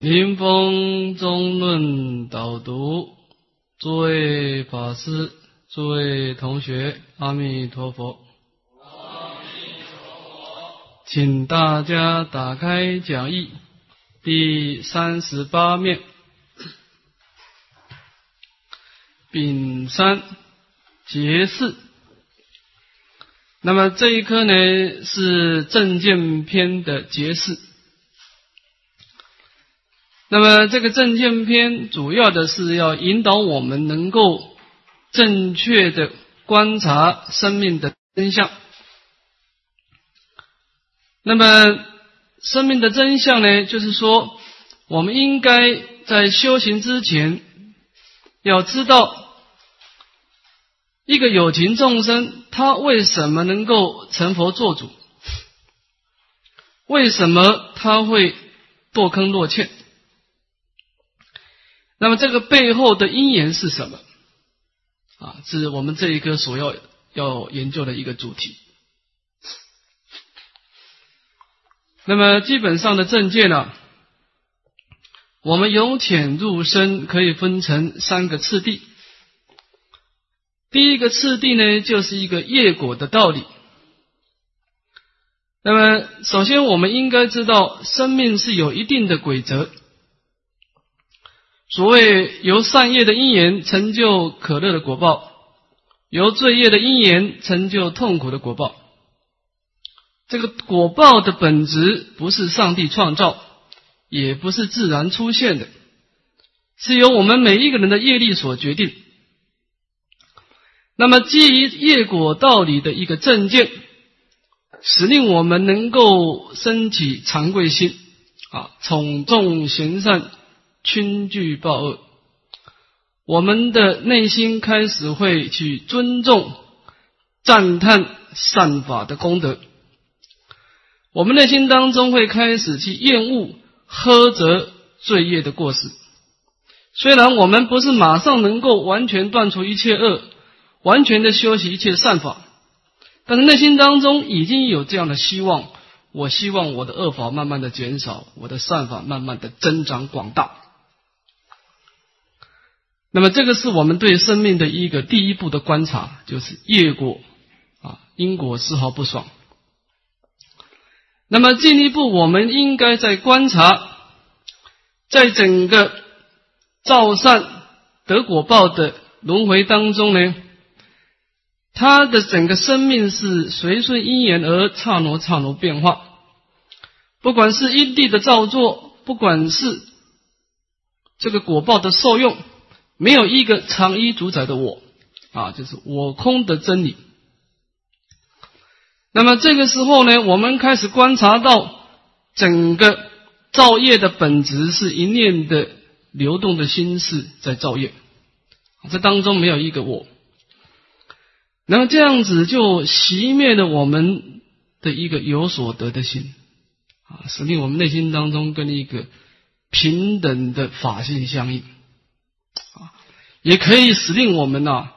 临风中论导读，诸位法师、诸位同学，阿弥陀佛。请大家打开讲义第三十八面，丙三结四。那么这一课呢是正见篇的结四。那么这个正见篇主要的是要引导我们能够正确的观察生命的真相。那么生命的真相呢，就是说我们应该在修行之前要知道一个有情众生他为什么能够成佛做主，为什么他会堕坑落堑。那么这个背后的因缘是什么？啊，是我们这一个所要要研究的一个主题。那么基本上的正见呢，我们由浅入深可以分成三个次第。第一个次第呢，就是一个业果的道理。那么首先我们应该知道，生命是有一定的规则。所谓由善业的因缘成就可乐的果报，由罪业的因缘成就痛苦的果报。这个果报的本质不是上帝创造，也不是自然出现的，是由我们每一个人的业力所决定。那么基于业果道理的一个正见，使令我们能够升起惭愧心啊，从众行善。轻惧报恶，我们的内心开始会去尊重、赞叹善法的功德，我们内心当中会开始去厌恶、呵责罪业的过失。虽然我们不是马上能够完全断除一切恶，完全的修习一切善法，但是内心当中已经有这样的希望：我希望我的恶法慢慢的减少，我的善法慢慢的增长广大。那么，这个是我们对生命的一个第一步的观察，就是业果啊，因果丝毫不爽。那么进一步，我们应该在观察，在整个造善得果报的轮回当中呢，他的整个生命是随顺因缘而刹那刹那变化，不管是因地的造作，不管是这个果报的受用。没有一个长依主宰的我啊，就是我空的真理。那么这个时候呢，我们开始观察到整个造业的本质是一念的流动的心事在造业，这当中没有一个我。那么这样子就熄灭了我们的一个有所得的心啊，使令我们内心当中跟一个平等的法性相应。也可以使令我们呢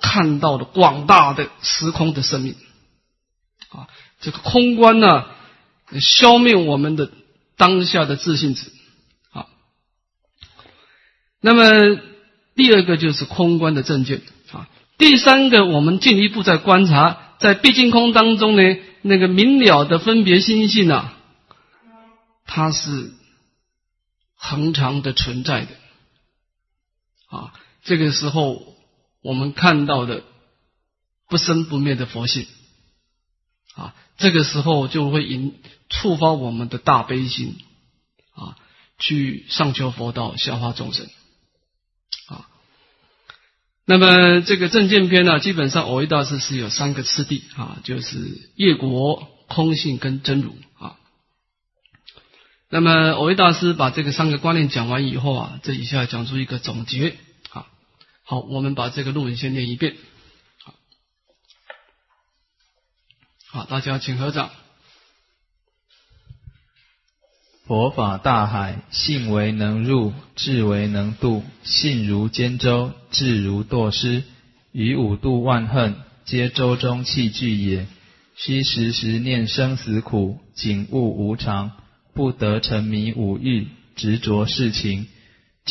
看到了广大的时空的生命，啊，这个空观呢，消灭我们的当下的自信值，啊，那么第二个就是空观的正见，啊，第三个我们进一步在观察，在毕竟空当中呢，那个明了的分别心性啊，它是恒常的存在的。啊，这个时候我们看到的不生不灭的佛性，啊，这个时候就会引触发我们的大悲心，啊，去上求佛道，消化众生，啊，那么这个正见篇呢，基本上偶一大师是有三个次第，啊，就是业果、空性跟真如，啊，那么偶一大师把这个三个观念讲完以后啊，这以下讲出一个总结。好，我们把这个录文先念一遍。好，好，大家请合掌。佛法大海，性为能入，智为能渡。性如尖舟，智如堕失。于五度万恨，皆舟中器具也。须时时念生死苦，景物无常，不得沉迷五欲，执着事情，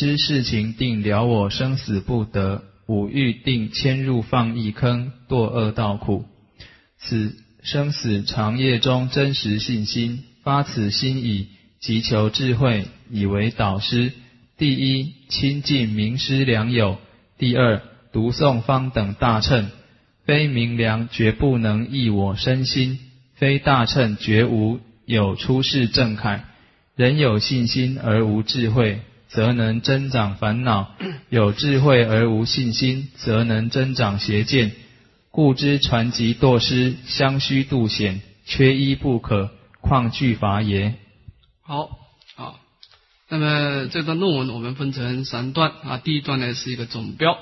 知事情定了我生死不得，五欲定迁入放逸坑，堕恶道苦。此生死长夜中真实信心，发此心以急求智慧，以为导师。第一，亲近名师良友；第二，读诵方等大乘，非明良绝不能益我身心，非大乘绝无有出世正楷。人有信心而无智慧，则能增长烦恼；有智慧而无信心，则能增长邪见。故知传集堕失，相须度险，缺一不可，况惧乏也。好。那么这段论文我们分成三段啊，第一段呢是一个总标，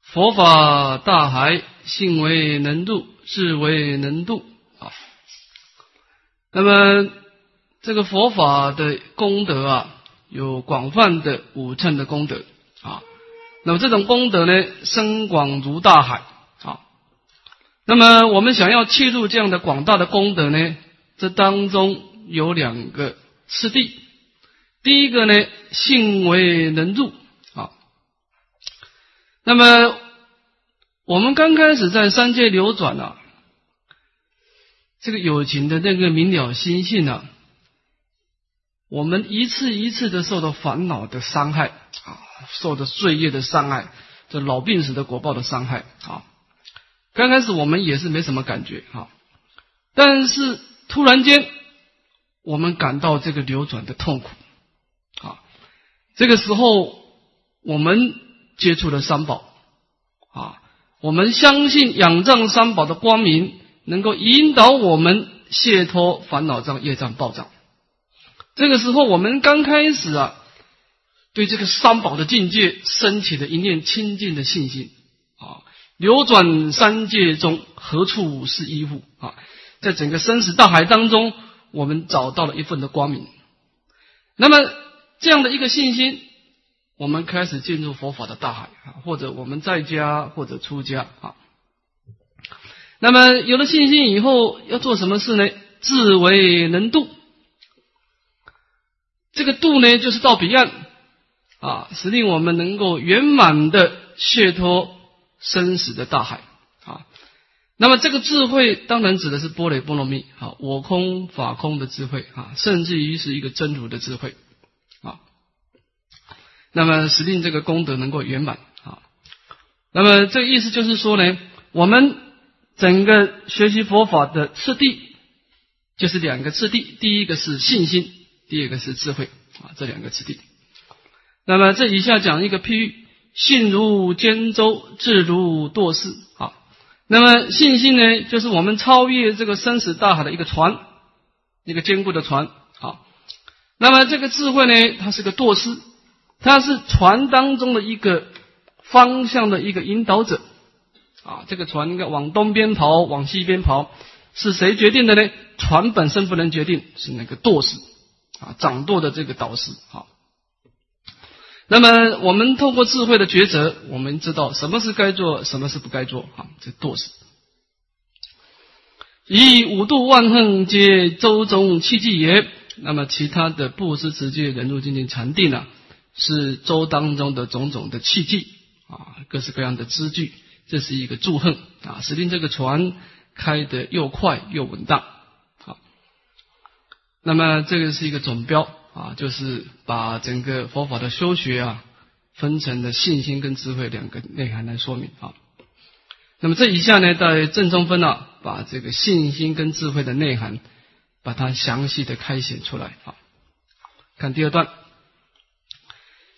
佛法大海，性为能度，智为能度啊。那么这个佛法的功德啊，有广泛的五乘的功德啊。那么这种功德呢，深广如大海啊。那么我们想要切入这样的广大的功德呢，这当中有两个次第。第一个呢，性为能入啊。那么我们刚开始在三界流转啊，这个友情的那个明了心性呢，我们一次一次的受到烦恼的伤害啊，受到罪业的伤害，这老病死的果报的伤害啊。刚开始我们也是没什么感觉啊，但是突然间我们感到这个流转的痛苦啊。这个时候，我们接触了三宝啊，我们相信仰仗三宝的光明，能够引导我们解脱烦恼障、业障暴障。这个时候，我们刚开始啊，对这个三宝的境界升起了一念清净的信心啊。流转三界中，何处是依附啊？在整个生死大海当中，我们找到了一份的光明。那么。这样的一个信心，我们开始进入佛法的大海啊，或者我们在家或者出家啊。那么有了信心以后，要做什么事呢？自为能渡。这个渡呢，就是到彼岸啊，使令我们能够圆满的解脱生死的大海啊。那么这个智慧，当然指的是波雷波罗蜜啊，我空法空的智慧啊，甚至于是一个真如的智慧啊。那么使令这个功德能够圆满啊，那么这个意思就是说呢，我们整个学习佛法的次第就是两个次第，第一个是信心，第二个是智慧啊，这两个次第。那么这以下讲一个譬喻：信如坚舟，智如舵丝啊。那么信心呢，就是我们超越这个生死大海的一个船，一个坚固的船啊。那么这个智慧呢，它是个舵师。它是船当中的一个方向的一个引导者啊，这个船应该往东边跑，往西边跑，是谁决定的呢？船本身不能决定，是那个舵师啊，掌舵的这个导师啊。那么我们透过智慧的抉择，我们知道什么是该做，什么是不该做啊，这舵是。以五度万恨皆周中契机也。那么其他的布施、持戒、忍辱、精进、禅定呢？是周当中的种种的器具啊，各式各样的支具，这是一个祝贺啊，使令这个船开得又快又稳当。那么这个是一个总标啊，就是把整个佛法的修学啊，分成了信心跟智慧两个内涵来说明啊。那么这一下呢，在正中分啊，把这个信心跟智慧的内涵，把它详细的开显出来啊。看第二段。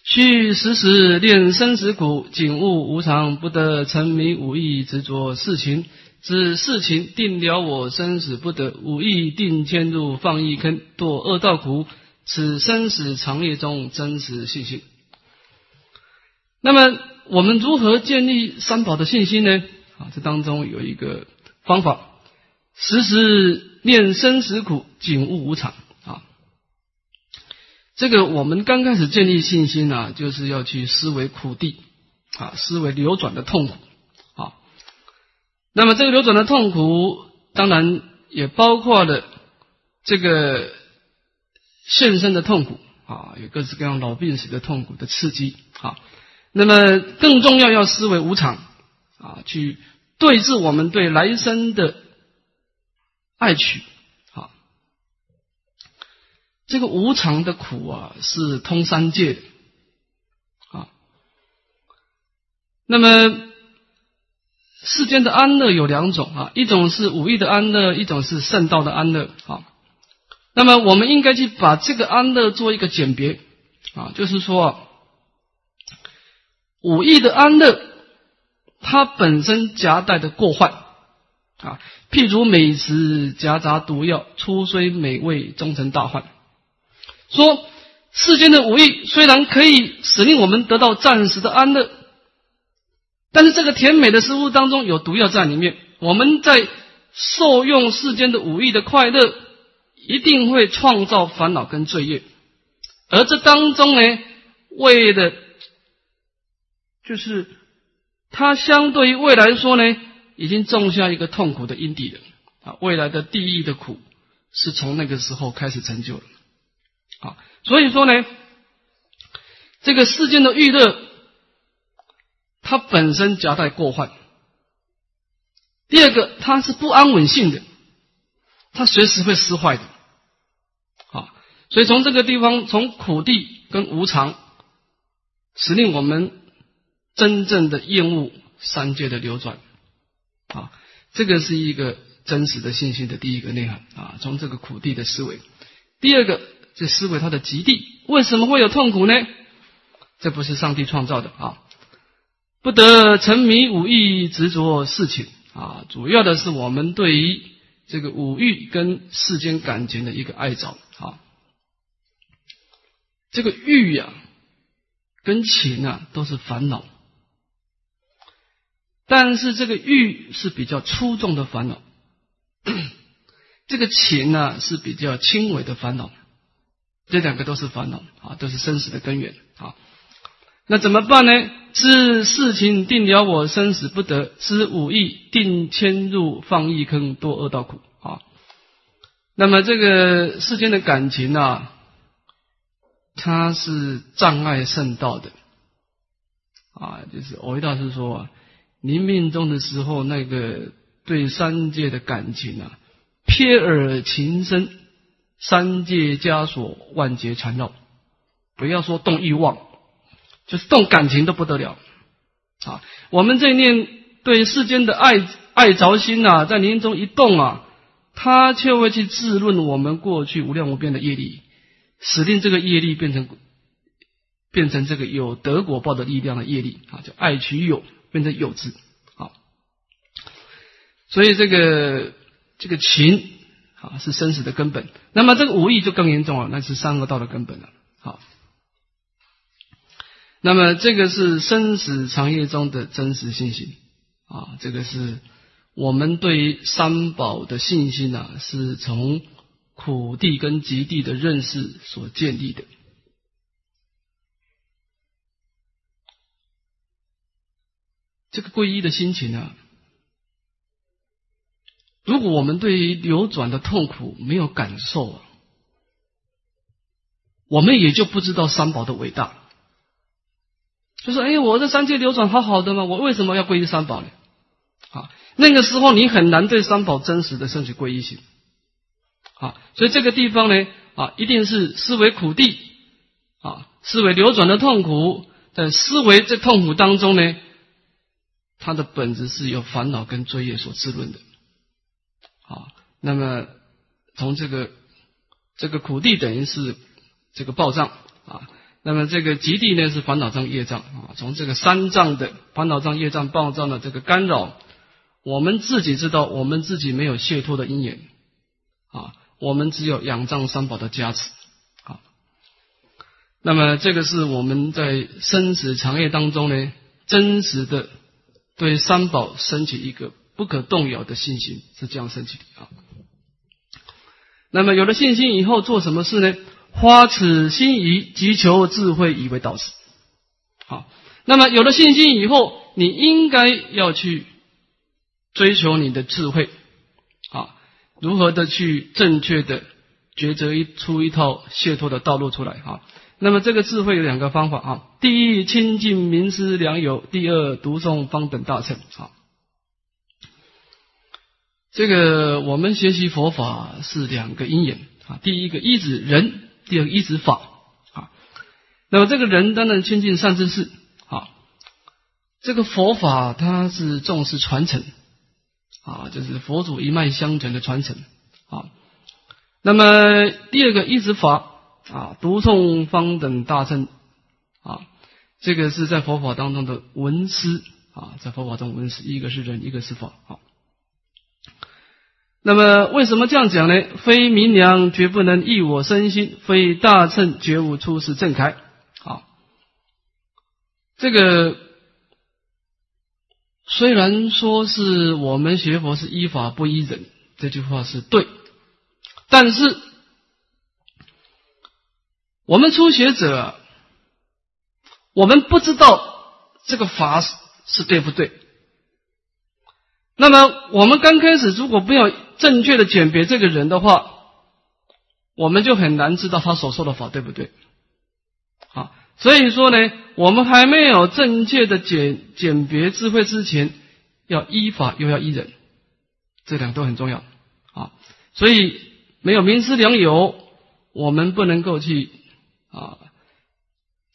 须时时念生死苦，景物无常，不得沉迷无意执着事情。知事情定了我生死不得，无意定迁入放逸坑，堕恶道苦。此生死长夜中真实信心。那么我们如何建立三宝的信心呢？啊，这当中有一个方法：时时念生死苦，景物无常。啊这个我们刚开始建立信心呢，就是要去思维苦地啊，思维流转的痛苦。那么这个流转的痛苦，当然也包括了这个现身的痛苦啊，有各式各样老病死的痛苦的刺激啊。那么更重要要思维无常啊，去对治我们对来生的爱取啊。这个无常的苦啊，是通三界啊。那么世间的安乐有两种啊，一种是五欲的安乐，一种是圣道的安乐啊。那么我们应该去把这个安乐做一个简别啊，就是说。五义的安乐，它本身夹带的过患啊，譬如美食夹杂毒药，初虽美味，终成大患。说世间的五欲虽然可以使令我们得到暂时的安乐，但是这个甜美的食物当中有毒药在里面，我们在受用世间的五欲的快乐，一定会创造烦恼跟罪业，而这当中呢，为的就是他相对于未来说呢，已经种下一个痛苦的因地了。啊，未来的地狱的苦是从那个时候开始成就了啊，所以说呢，这个世间的欲乐，它本身夹带过患。第二个，它是不安稳性的，它随时会失坏的啊，所以从这个地方，从苦地跟无常，使令我们。真正的厌恶三界的流转，啊，这个是一个真实的信心的第一个内涵啊。从这个苦地的思维，第二个，这思维它的极地为什么会有痛苦呢？这不是上帝创造的啊，不得沉迷五欲执着事情啊，主要的是我们对于这个五欲跟世间感情的一个爱着啊。这个欲呀，跟情啊，都是烦恼。但是这个欲是比较粗重的烦恼，这个情呢是比较轻微的烦恼，这两个都是烦恼啊，都是生死的根源啊。那怎么办呢？知事情定了我生死不得，知五欲定迁入放逸坑，多恶道苦啊。那么这个世间的感情啊，它是障碍圣道的啊，就是我一大师说。临命终的时候，那个对三界的感情啊，瞥耳情深，三界枷锁万劫缠绕，不要说动欲望，就是动感情都不得了啊！我们这念对世间的爱爱着心呐，在临终一动啊，他却会去自润我们过去无量无边的业力，使令这个业力变成变成这个有得果报的力量的业力啊，叫爱取有。变成有之，好，所以这个这个情啊是生死的根本。那么这个无意就更严重了，那是三恶道的根本了。那么这个是生死长夜中的真实信心啊，这个是我们对于三宝的信心啊，是从苦地跟极地的认识所建立的。这个皈依的心情啊，如果我们对于流转的痛苦没有感受啊，我们也就不知道三宝的伟大。就说：“哎，我这三界流转好好的嘛，我为什么要皈依三宝呢？”啊，那个时候你很难对三宝真实的升起皈依心。啊，所以这个地方呢，啊，一定是思维苦地，啊，思维流转的痛苦，在思维这痛苦当中呢。它的本质是由烦恼跟罪业所滋润的，啊，那么从这个这个苦地等于是这个暴障啊，那么这个极地呢是烦恼障业障啊，从这个三障的烦恼障业障暴障的这个干扰，我们自己知道我们自己没有解脱的因缘啊，我们只有仰仗三宝的加持啊，那么这个是我们在生死长夜当中呢真实的。对三宝升起一个不可动摇的信心，是这样升起的啊。那么有了信心以后，做什么事呢？花此心仪，急求智慧以为导师。好，那么有了信心以后，你应该要去追求你的智慧啊，如何的去正确的抉择一出一套解脱的道路出来哈。那么这个智慧有两个方法啊，第一亲近名师良友，第二读诵方等大乘啊。这个我们学习佛法是两个因缘啊，第一个一指人，第二个依止法啊。那么这个人当然亲近善知识啊，这个佛法它是重视传承。啊，就是佛祖一脉相承的传承。啊。那么第二个依止法啊，读诵方等大乘。啊，这个是在佛法当中的文思。啊，在佛法中文思，一个是人，一个是法。啊。那么为什么这样讲呢？非明良绝不能益我身心，非大乘绝无出世正开。啊，这个虽然说是我们学佛是依法不依人，这句话是对，但是我们初学者，我们不知道这个法是对不对。那么我们刚开始如果不要正确的鉴别这个人的话，我们就很难知道他所说的法对不对。啊，所以说呢，我们还没有正确的鉴鉴别智慧之前，要依法又要依人，这两都很重要。啊，所以没有名师良友，我们不能够去啊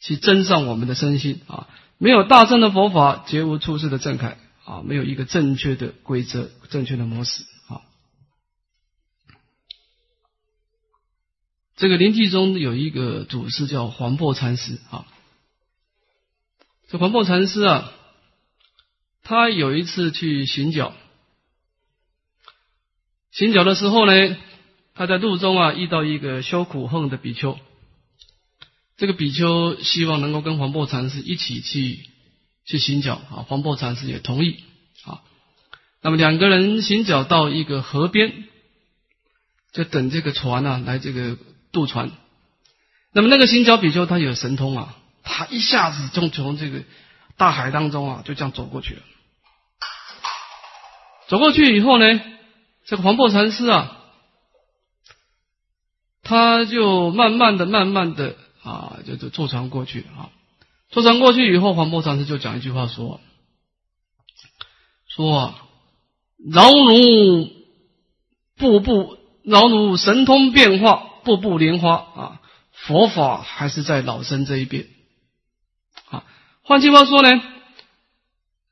去增上我们的身心啊，没有大乘的佛法，绝无出世的正开。啊，没有一个正确的规则、正确的模式。啊，这个灵济中有一个祖师叫黄檗禅师。啊，这黄檗禅师啊，他有一次去行脚，行脚的时候呢，他在路中啊遇到一个修苦恨的比丘。这个比丘希望能够跟黄檗禅师一起去。去行脚啊，黄檗禅师也同意啊。那么两个人行脚到一个河边，就等这个船呢来这个渡船。那么那个行脚比丘他有神通啊，他一下子就从这个大海当中啊就这样走过去了。走过去以后呢，这个黄檗禅师啊，他就慢慢的、慢慢的啊，就就坐船过去啊。坐禅过去以后，黄檗禅师就讲一句话说：“说啊，老奴步步老奴神通变化，步步莲花啊，佛法还是在老僧这一边。啊，换句话说呢，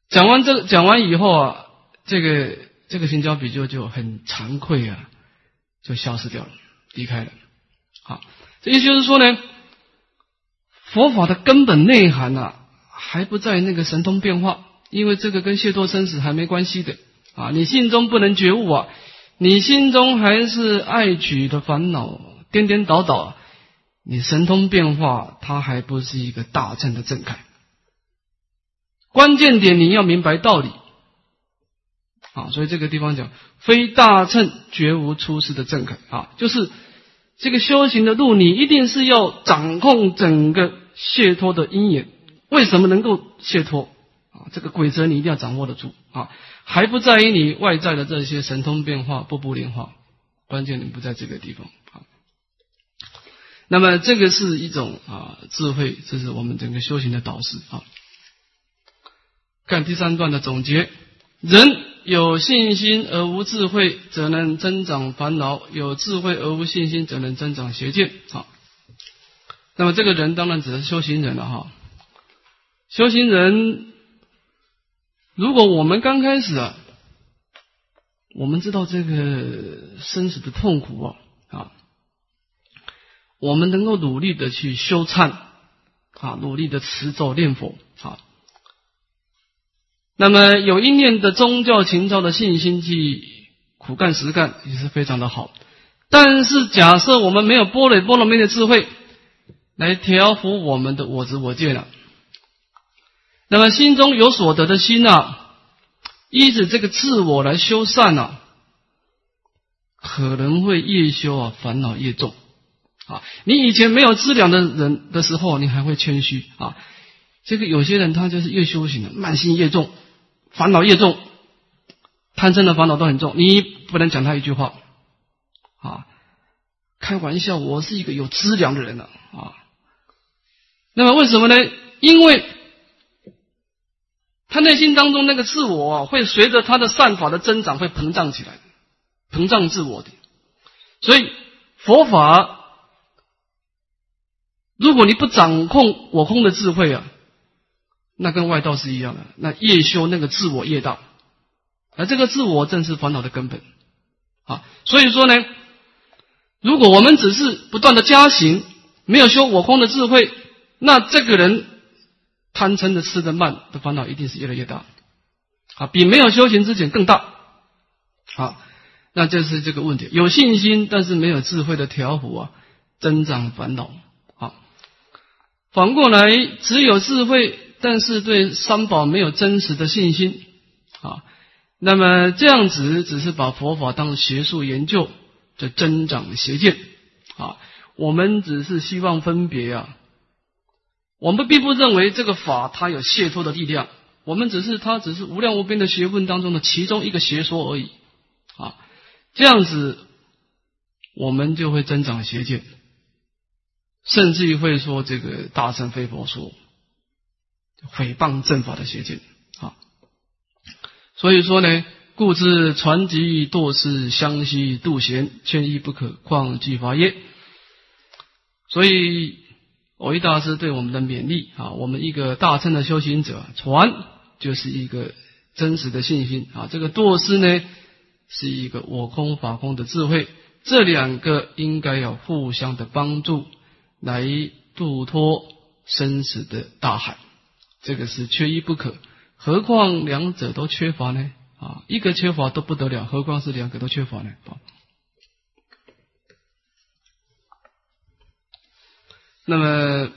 讲完这个讲完以后啊，这个这个行交比丘就很惭愧啊，就消失掉了，离开了。好，这意思就是说呢。”佛法的根本内涵呐，还不在那个神通变化，因为这个跟解脱生死还没关系的啊！你心中不能觉悟啊，你心中还是爱取的烦恼颠颠倒倒，你神通变化，它还不是一个大乘的正开。关键点你要明白道理啊！所以这个地方讲，非大乘绝无出世的正开啊，就是这个修行的路，你一定是要掌控整个。解脱的因缘，为什么能够解脱啊？这个规则你一定要掌握得住啊！还不在于你外在的这些神通变化、步步莲花，关键你不在这个地方啊。那么这个是一种啊智慧，这是我们整个修行的导师啊。看第三段的总结：人有信心而无智慧，则能增长烦恼；有智慧而无信心，则能增长邪见。好。那么这个人当然只是修行人了哈。修行人，如果我们刚开始啊，我们知道这个生死的痛苦啊啊，我们能够努力的去修忏啊，努力的持咒念佛啊。那么有一念的宗教情操的信心去苦干实干也是非常的好。但是假设我们没有波罗波罗蜜的智慧。来调伏我们的我执我见了。那么心中有所得的心啊，依着这个自我来修善啊，可能会越修啊烦恼越重啊。你以前没有资粮的人的时候，你还会谦虚啊。这个有些人他就是越修行的慢心越重，烦恼越重，贪嗔的烦恼都很重，你不能讲他一句话啊。开玩笑，我是一个有资粮的人了啊。那么为什么呢？因为他内心当中那个自我啊，会随着他的善法的增长，会膨胀起来，膨胀自我的。所以佛法，如果你不掌控我空的智慧啊，那跟外道是一样的。那越修那个自我越大，而这个自我正是烦恼的根本啊。所以说呢。如果我们只是不断的加行，没有修我空的智慧，那这个人贪嗔的吃的慢的烦恼一定是越来越大，啊，比没有修行之前更大，啊，那就是这个问题。有信心但是没有智慧的调伏啊，增长烦恼。好，反过来只有智慧，但是对三宝没有真实的信心，啊，那么这样子只是把佛法当学术研究。的增长邪见啊，我们只是希望分别啊，我们并不认为这个法它有解脱的力量，我们只是它只是无量无边的学问当中的其中一个学说而已啊，这样子我们就会增长邪见，甚至于会说这个大乘非佛说，诽谤正法的邪见啊，所以说呢。故知传集堕世相悉度贤，缺一不可，况具法耶？所以，藕益大师对我们的勉励啊，我们一个大乘的修行者，传就是一个真实的信心啊。这个堕师呢，是一个我空法空的智慧，这两个应该要互相的帮助，来渡脱生死的大海。这个是缺一不可，何况两者都缺乏呢？啊，一个缺乏都不得了，何况是两个都缺乏呢？啊那么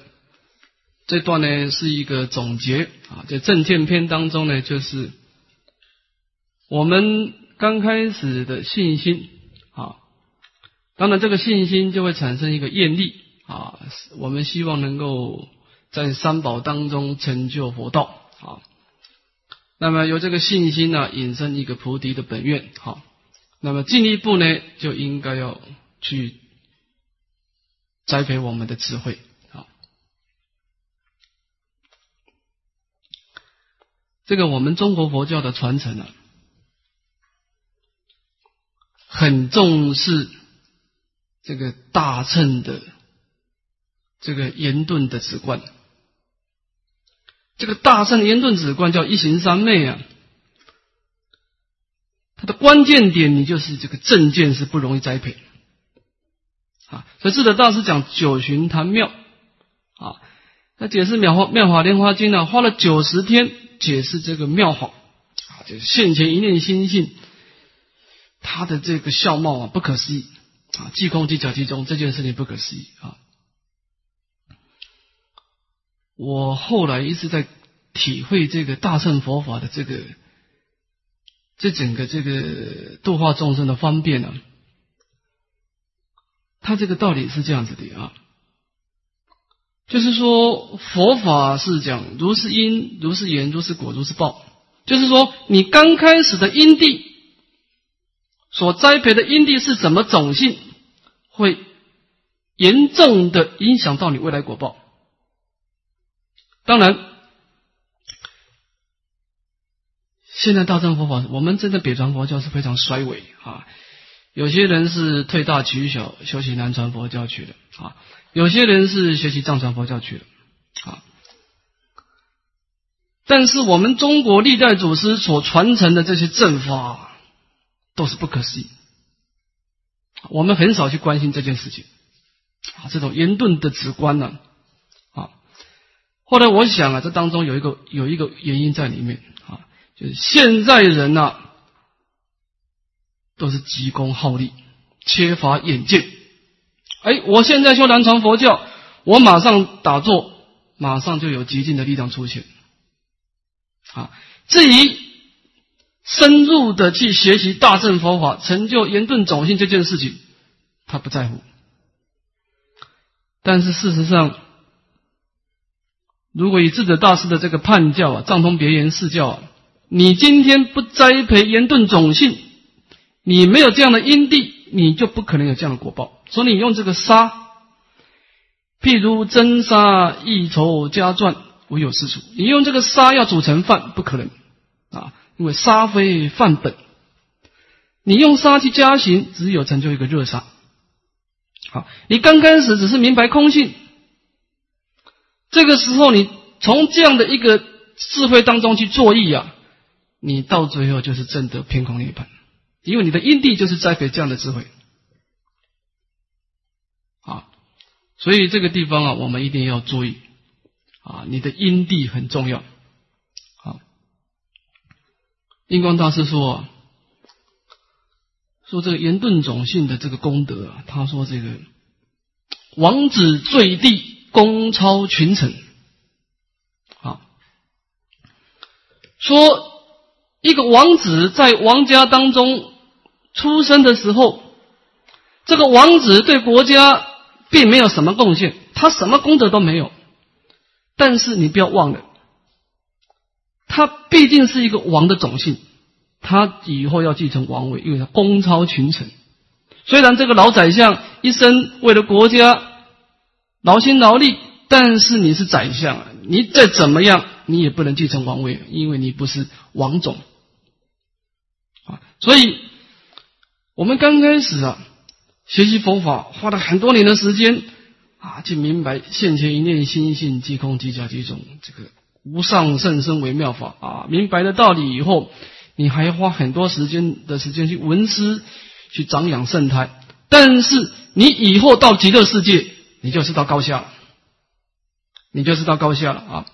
这段呢是一个总结啊，在正见篇当中呢，就是我们刚开始的信心啊，当然这个信心就会产生一个愿力啊，我们希望能够在三宝当中成就佛道啊。那么由这个信心呢，引申一个菩提的本愿，好。那么进一步呢，就应该要去栽培我们的智慧，啊。这个我们中国佛教的传承啊，很重视这个大乘的这个严顿的直观。这个大圣严顿止观叫一行三昧啊，它的关键点你就是这个正见是不容易栽培啊。所以智者大师讲九旬谈妙啊，他解释妙法妙法莲花经呢，花了九十天解释这个妙法啊，就是现前一念心性，他的这个相貌啊不可思议啊，即空即假即中这件事情不可思议啊。我后来一直在体会这个大乘佛法的这个这整个这个度化众生的方便呢，他这个道理是这样子的啊，就是说佛法是讲如是因如是缘如是果如是报，就是说你刚开始的因地所栽培的因地是什么种性，会严重的影响到你未来果报。当然，现在大乘佛法，我们真的北传佛教是非常衰微啊。有些人是退大取小，修习南传佛教去的啊；有些人是学习藏传佛教去的啊。但是我们中国历代祖师所传承的这些正法，都是不可思议。我们很少去关心这件事情啊，这种严顿的直观呢啊。后来我想啊，这当中有一个有一个原因在里面啊，就是现在人呐都是急功好利，缺乏眼界。哎，我现在修南传佛教，我马上打坐，马上就有极尽的力量出现。啊，至于深入的去学习大乘佛法，成就严顿种性这件事情，他不在乎。但是事实上，如果以智者大师的这个判教啊，藏通别言释教啊，你今天不栽培严顿种性，你没有这样的因地，你就不可能有这样的果报。所以你用这个沙，譬如真沙一筹加赚，无有是处。你用这个沙要煮成饭，不可能啊，因为沙非饭本。你用沙去加行，只有成就一个热沙。好，你刚开始只是明白空性，这个时候你从这样的一个智慧当中去作意啊，你到最后就是证得偏空涅槃，因为你的因地就是栽培这样的智慧。啊，所以这个地方啊，我们一定要注意啊，你的因地很重要。好，印光大师说。说这个严顿种性的这个功德啊，他说这个王子坠地功超群臣啊，说一个王子在王家当中出生的时候，这个王子对国家并没有什么贡献，他什么功德都没有，但是你不要忘了，他毕竟是一个王的种姓。他以后要继承王位，因为他功超群臣。虽然这个老宰相一生为了国家劳心劳力，但是你是宰相啊，你再怎么样，你也不能继承王位，因为你不是王种啊。所以，我们刚开始啊，学习佛法，花了很多年的时间啊，去明白现前一念心性即空即假即种这个无上甚深微妙法啊，明白了道理以后。你还花很多时间的时间去闻思，去长养圣胎，但是你以后到极乐世界，你就是到高下了，你就是到高下了啊！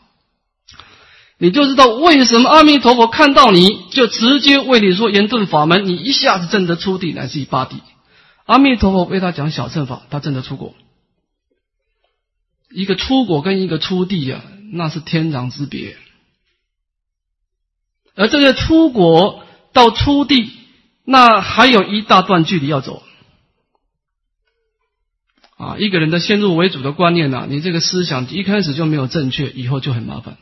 你就知道为什么阿弥陀佛看到你就直接为你说严顿法门，你一下子证得出地乃至于八地。阿弥陀佛为他讲小乘法，他证得出果。一个出国跟一个出地呀，那是天壤之别。而这个出国到出地，那还有一大段距离要走啊！一个人的先入为主的观念呢，你这个思想一开始就没有正确，以后就很麻烦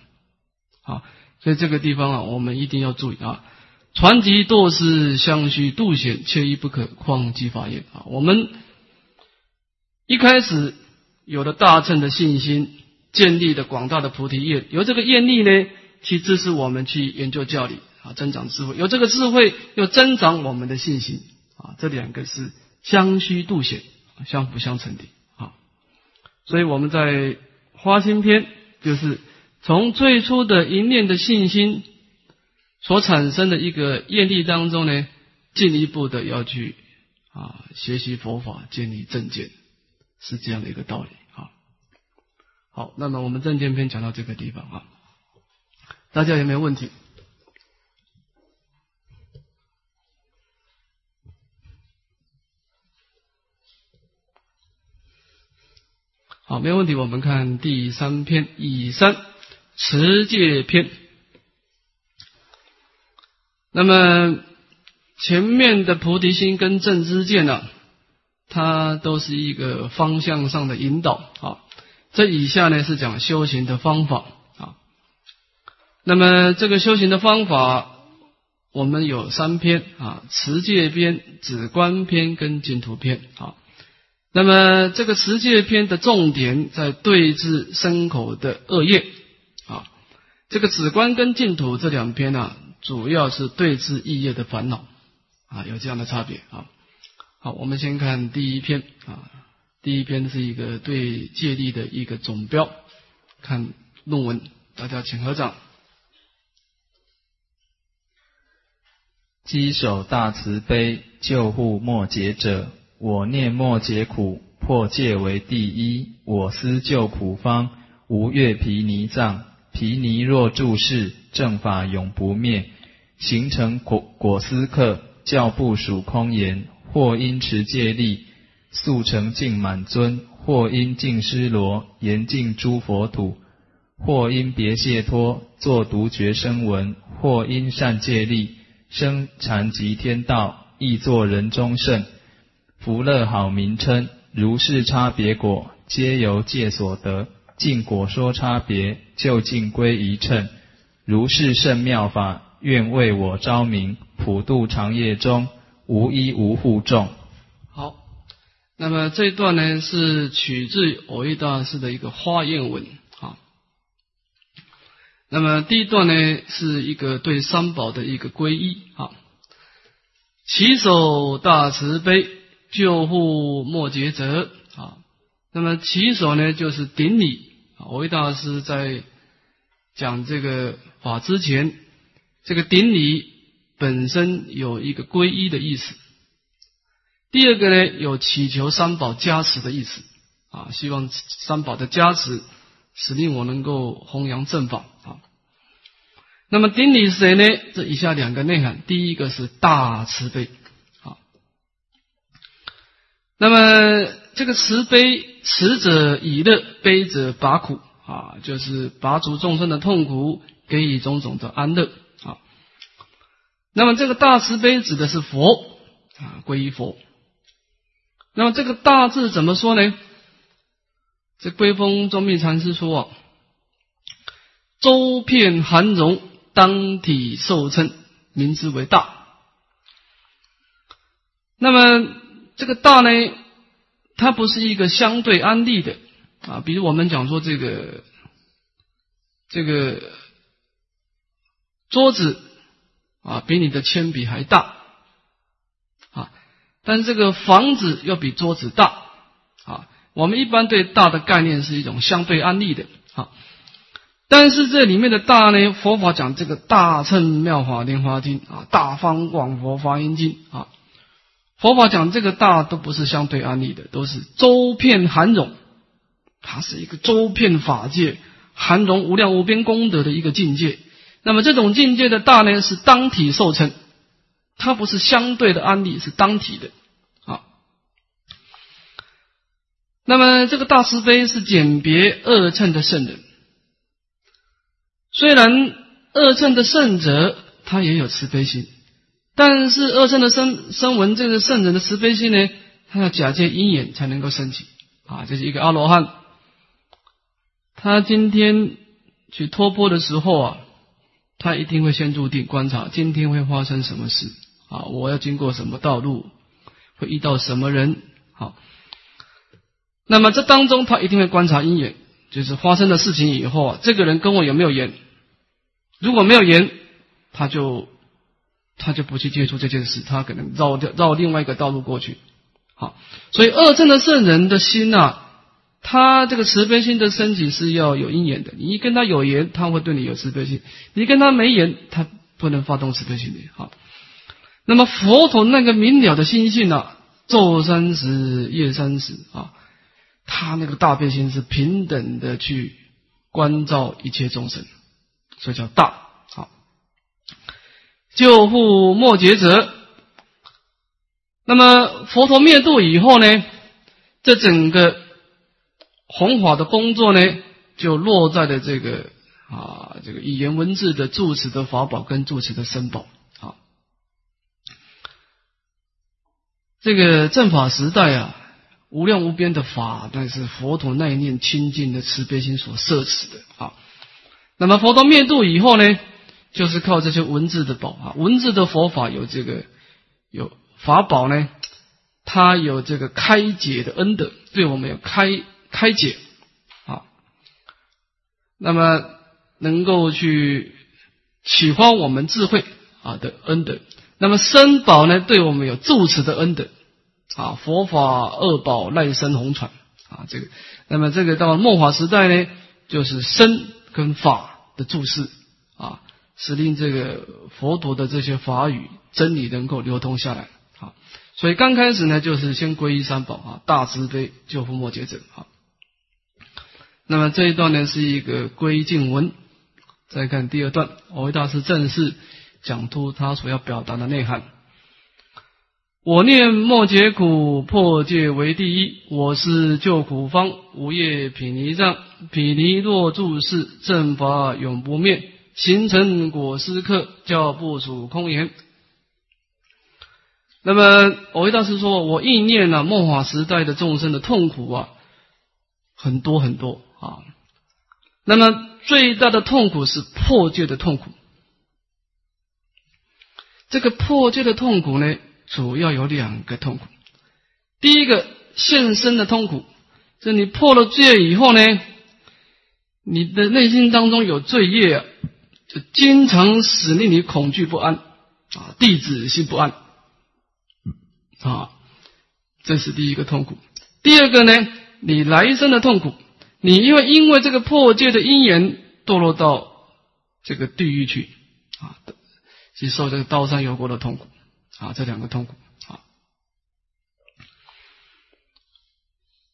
啊！所以这个地方啊，我们一定要注意啊！传集堕失，相须度险，缺一不可，况即法也啊！我们一开始有了大乘的信心，建立的广大的菩提业，由这个业力呢。去支持我们去研究教理啊，增长智慧。有这个智慧，又增长我们的信心啊，这两个是相须度险，相辅相成的啊。所以我们在花心篇，就是从最初的一念的信心所产生的一个业力当中呢，进一步的要去啊学习佛法，建立正见，是这样的一个道理啊。好，那么我们正见篇讲到这个地方啊。大家有没有问题？好，没有问题。我们看第三篇以三持戒篇。那么前面的菩提心跟正知见呢，它都是一个方向上的引导。啊，这以下呢是讲修行的方法啊。那么这个修行的方法，我们有三篇啊：持戒篇、止观篇跟净土篇。啊。那么这个持戒篇的重点在对治身口的恶业。这个止观跟净土这两篇呢，主要是对治异业的烦恼啊，有这样的差别啊。好，我们先看第一篇啊。第一篇是一个对戒律的一个总标，看论文，大家请合掌。稽首大慈悲，救护末劫者，我念末劫苦，破戒为第一。我思救苦方，无越毗尼障。毗尼若住世，正法永不灭。形成果果思克，教部属空言。或因持戒力，速成净满尊；或因净施罗，严净诸佛土；或因别谢脱，作独觉声闻；或因善戒力。生禅即天道，亦作人中圣，福乐好名称。如是差别果，皆由戒所得。尽果说差别，就近归一称。如是圣妙法，愿为我昭明。普度长夜中，无一无护众。好那么这一段呢是取自偶益大师的一个花艳文啊。那么第一段呢是一个对三宝的一个皈依啊。起手大慈悲，救护莫竭责啊。那么起手呢就是顶礼啊。偶益大师在讲这个法之前，这个顶礼本身有一个皈依的意思。第二个呢，有祈求三宝加持的意思啊，希望三宝的加持，使令我能够弘扬正法啊。那么顶礼是谁呢？这以下两个内涵，第一个是大慈悲啊。那么这个慈悲，慈者以乐，悲者拔苦啊，就是拔除众生的痛苦，给予种种的安乐啊。那么这个大慈悲指的是佛啊，皈依佛。那么这个大字怎么说呢？这归峰宗密禅师说啊，周遍含容，当体受称，名之为大。那么这个大呢，它不是一个相对安立的啊，比如我们讲说这个这个桌子啊，比你的铅笔还大啊。但是这个房子要比桌子大啊！我们一般对大的概念是一种相对安立的啊。但是这里面的大呢，佛法讲这个大乘妙法莲华经啊，大方广佛华严经啊，佛法讲这个大都不是相对安立的，都是周遍含容，它是一个周遍法界含容无量无边功德的一个境界。那么这种境界的大呢，是当体受称。它不是相对的安利，是当体的啊。那么这个大慈悲是简别恶乘的圣人，虽然恶乘的圣者他也有慈悲心，但是恶乘的生生闻这个圣人的慈悲心呢，他要假借因缘才能够升起啊。这是一个阿罗汉，他今天去托钵的时候啊，他一定会先入定观察今天会发生什么事。啊，我要经过什么道路，会遇到什么人？好，那么这当中他一定会观察因缘，就是发生的事情以后啊，这个人跟我有没有缘？如果没有缘，他就他就不去接触这件事，他可能绕掉绕另外一个道路过去。好，所以二正的圣人的心呐，他这个慈悲心的升起是要有因缘的。你跟他有缘，他会对你有慈悲心；你跟他没缘，他不能发动慈悲心的。好。那么佛陀那个明了的心性呢？昼三时，夜三时啊，他那个大悲心是平等的去关照一切众生，所以叫大。好，救护末劫者。那么佛陀灭度以后呢，这整个弘法的工作呢，就落在了这个啊，这个语言文字的住持的法宝跟住持的身宝啊。这个正法时代啊，无量无边的法，那是佛陀那一念清净的慈悲心所摄持的啊。那么佛陀灭度以后呢，就是靠这些文字的宝啊，文字的佛法有这个有法宝呢，它有这个开解的恩德，对我们有开开解啊。那么能够去启发我们智慧啊的恩德。那么身宝呢，对我们有助持的恩德啊，佛法二宝赖身红传啊，这个，那么这个到末法时代呢，就是身跟法的注释啊，使令这个佛陀的这些法语真理能够流通下来啊。所以刚开始呢，就是先皈依三宝啊，大慈悲救护末劫者啊。那么这一段呢是一个归敬文，再看第二段，我为大师正式。讲出他所要表达的内涵。我念莫解苦，破戒为第一。我是救苦方，无业毗尼障。毗尼若住世，正法永不灭。形成果师客，教不属空言。那么，我为大师说，我意念了末法时代的众生的痛苦啊，很多很多啊。那么最大的痛苦是破戒的痛苦。这个破戒的痛苦呢，主要有两个痛苦。第一个现身的痛苦。这你破了戒以后呢，你的内心当中有罪业，就经常使令你恐惧不安啊，弟子心不安啊，这是第一个痛苦。第二个呢，你来生的痛苦，你因为因为这个破戒的因缘堕落到这个地狱去啊，去受这个刀山油锅的痛苦啊，这两个痛苦。啊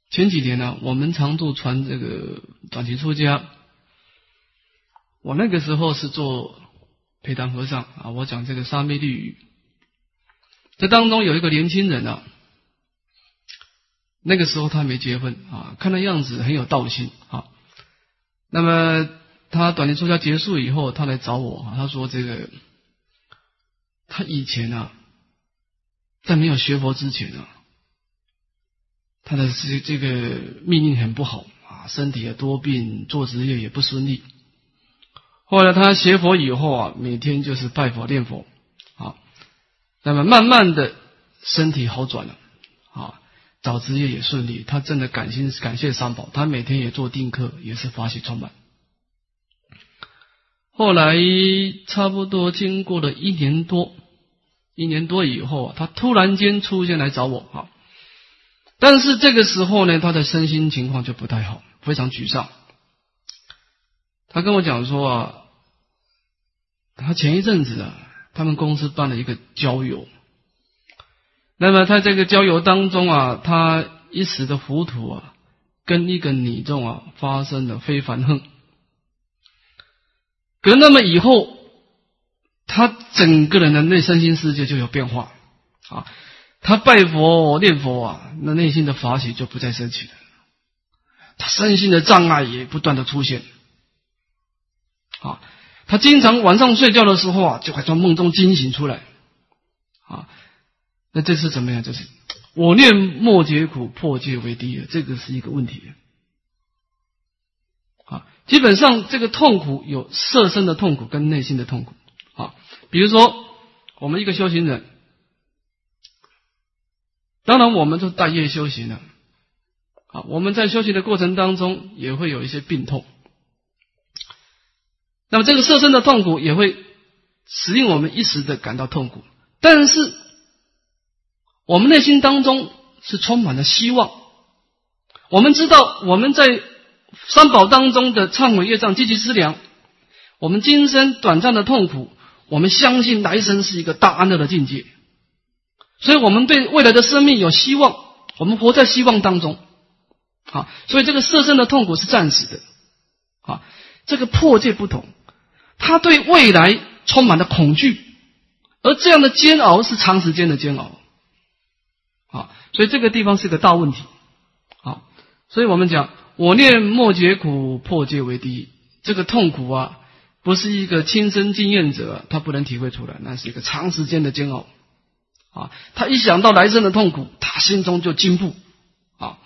前几年呢，我们常度传这个短期出家。我那个时候是做陪谈和尚啊，我讲这个沙弥律语。这当中有一个年轻人啊，那个时候他没结婚啊，看那样子很有道心啊。那么他短期出家结束以后，他来找我啊，他说这个他以前啊，在没有学佛之前啊。他的这这个命运很不好啊，身体也多病，做职业也不顺利。后来他学佛以后啊，每天就是拜佛念佛啊，那么慢慢的身体好转了，找职业也顺利。他真的感心感谢三宝，他每天也做定课，也是法喜充满。后来差不多经过了一年多，一年多以后啊，他突然间出现来找我啊。但是这个时候呢，他的身心情况就不太好，非常沮丧。他跟我讲说啊，他前一阵子啊，他们公司办了一个郊游，那么他这个郊游当中啊，他一时的糊涂啊，跟一个女众啊发生了非凡恨。可那么以后，他整个人的内身心世界就有变化啊。他拜佛念佛啊，那内心的法喜就不再升起了。他身心的障碍也不断的出现。啊，他经常晚上睡觉的时候啊，就会从梦中惊醒出来。啊，那这是怎么样？就是我念莫解苦，破戒为第一，这个是一个问题。啊，基本上这个痛苦有色身的痛苦跟内心的痛苦。啊，比如说我们一个修行人。当然，我们就带业修行了。啊，我们在修行的过程当中也会有一些病痛。那么，这个色身的痛苦也会使令我们一时的感到痛苦。但是，我们内心当中是充满了希望。我们知道我们在三宝当中的忏悔业障积极思量。我们今生短暂的痛苦，我们相信来生是一个大安乐的境界。所以我们对未来的生命有希望，我们活在希望当中，啊，所以这个色身的痛苦是暂时的，啊，这个破戒不同，他对未来充满了恐惧，而这样的煎熬是长时间的煎熬，所以这个地方是个大问题，啊，所以我们讲我念莫解苦，破戒为第一，这个痛苦啊，不是一个亲身经验者他不能体会出来，那是一个长时间的煎熬。啊，他一想到来生的痛苦，他心中就惊怖。啊，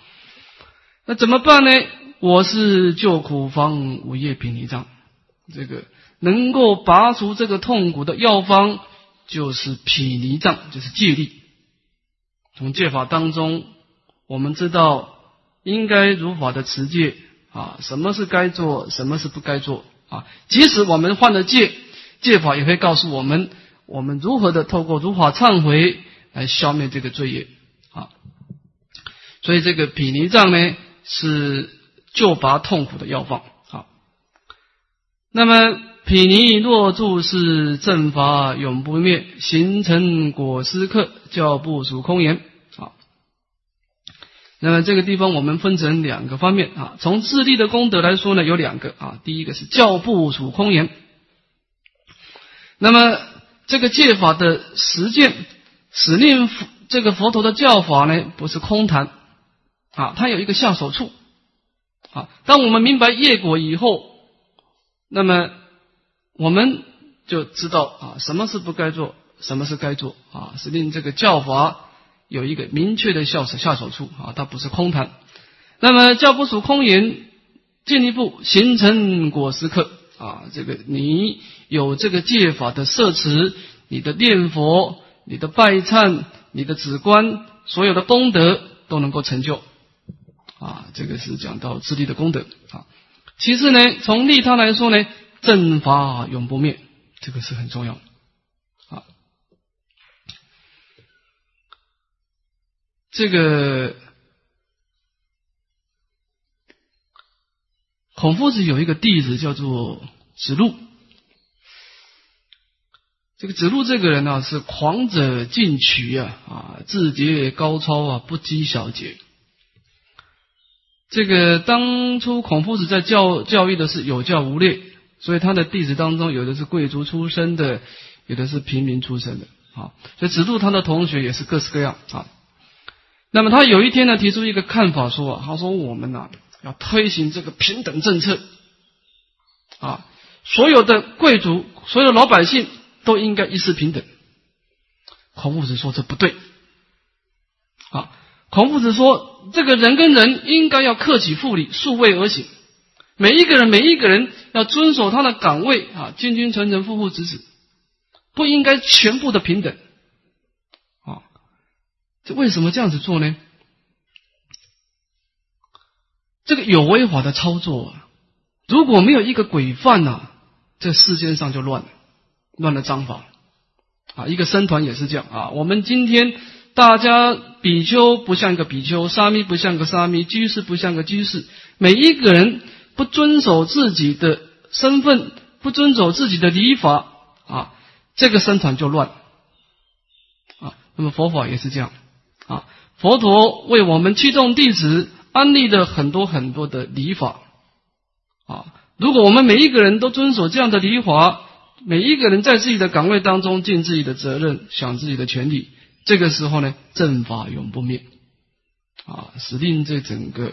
那怎么办呢？我是救苦方五叶平尼藏，这个能够拔除这个痛苦的药方就是毗尼藏，就是戒律。从戒法当中，我们知道应该如法的持戒啊，什么是该做，什么是不该做啊。即使我们犯了戒，戒法也会告诉我们。我们如何的透过如法忏悔来消灭这个罪业啊？所以这个毗尼藏呢是救拔痛苦的药方啊。那么毗尼若住是正法永不灭，形成果师客叫不属空言啊。那么这个地方我们分成两个方面啊。从自利的功德来说呢，有两个啊。第一个是教不属空言，那么。这个戒法的实践，使令这个佛陀的教法呢，不是空谈啊，它有一个下手处啊。当我们明白业果以后，那么我们就知道啊，什么是不该做，什么是该做啊，是令这个教法有一个明确的下手下手处啊，它不是空谈。那么教不属空言，进一步形成果实课。啊，这个你有这个戒法的摄持，你的念佛、你的拜忏、你的止观，所有的功德都能够成就。啊，这个是讲到自利的功德啊。其次呢，从利他来说呢，正法永不灭，这个是很重要的啊。这个孔夫子有一个弟子叫做子路，这个子路这个人呢是狂者进取啊啊，志节高超啊，不拘小节。这个当初孔夫子在教教育的是有教无类，所以他的弟子当中有的是贵族出身的，有的是平民出身的，啊，所以子路他的同学也是各式各样啊。那么他有一天呢提出一个看法说啊，他说我们呐要推行这个平等政策，啊，所有的贵族、所有老百姓都应该一视平等。孔夫子说这不对，啊。孔夫子说：“这个人跟人应该要克己复礼，数位而行。每一个人，每一个人要遵守他的岗位啊，君君臣臣，父父子子，不应该全部的平等。啊，这为什么这样子做呢？这个有违法的操作啊！如果没有一个规范呐，这世间上就乱了，乱了章法啊！一个僧团也是这样啊。我们今天。”大家比丘不像一个比丘，沙弥不像个沙弥，居士不像个居士。每一个人不遵守自己的身份，不遵守自己的礼法啊，这个僧团就乱啊。那么佛法也是这样啊。佛陀为我们七众弟子安立了很多很多的礼法啊。如果我们每一个人都遵守这样的礼法，每一个人在自己的岗位当中尽自己的责任，想自己的权利。这个时候呢，正法永不灭啊，使令这整个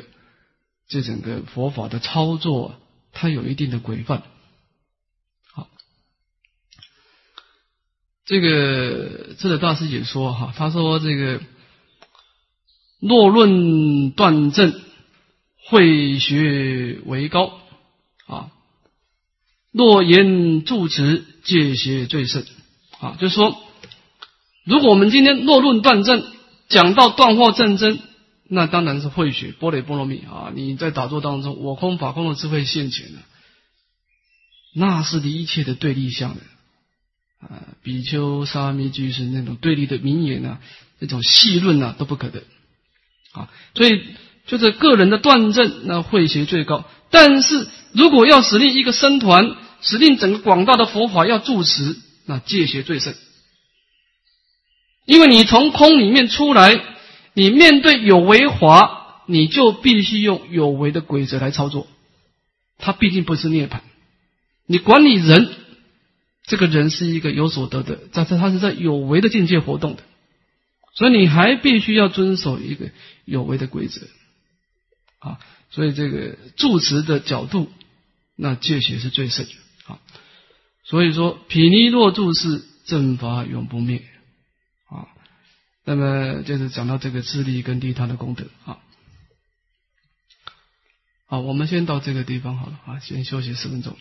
这整个佛法的操作，它有一定的规范。好，这个智者大师也说哈，他说这个若论断正，会学为高啊；若言助持，戒邪最甚啊，就是说。如果我们今天若论断正，讲到断惑正真，那当然是慧学波雷波罗蜜啊！你在打坐当中，我空法空的智慧现前了，那是离一切的对立相的啊！比丘、沙弥、居士那种对立的名言啊，那种细论啊，都不可得啊！所以就是个人的断证，那慧学最高。但是如果要使令一个僧团，使令整个广大的佛法要住持，那戒学最胜。因为你从空里面出来，你面对有为法，你就必须用有为的规则来操作。它毕竟不是涅槃。你管理人，这个人是一个有所得的，但是他是在有为的境界活动的，所以你还必须要遵守一个有为的规则啊。所以这个住持的角度，那戒学是最甚啊。所以说，毗尼若住是正法永不灭。那么就是讲到这个自利跟利他的功德啊。好，我们先到这个地方好了啊，先休息十分钟。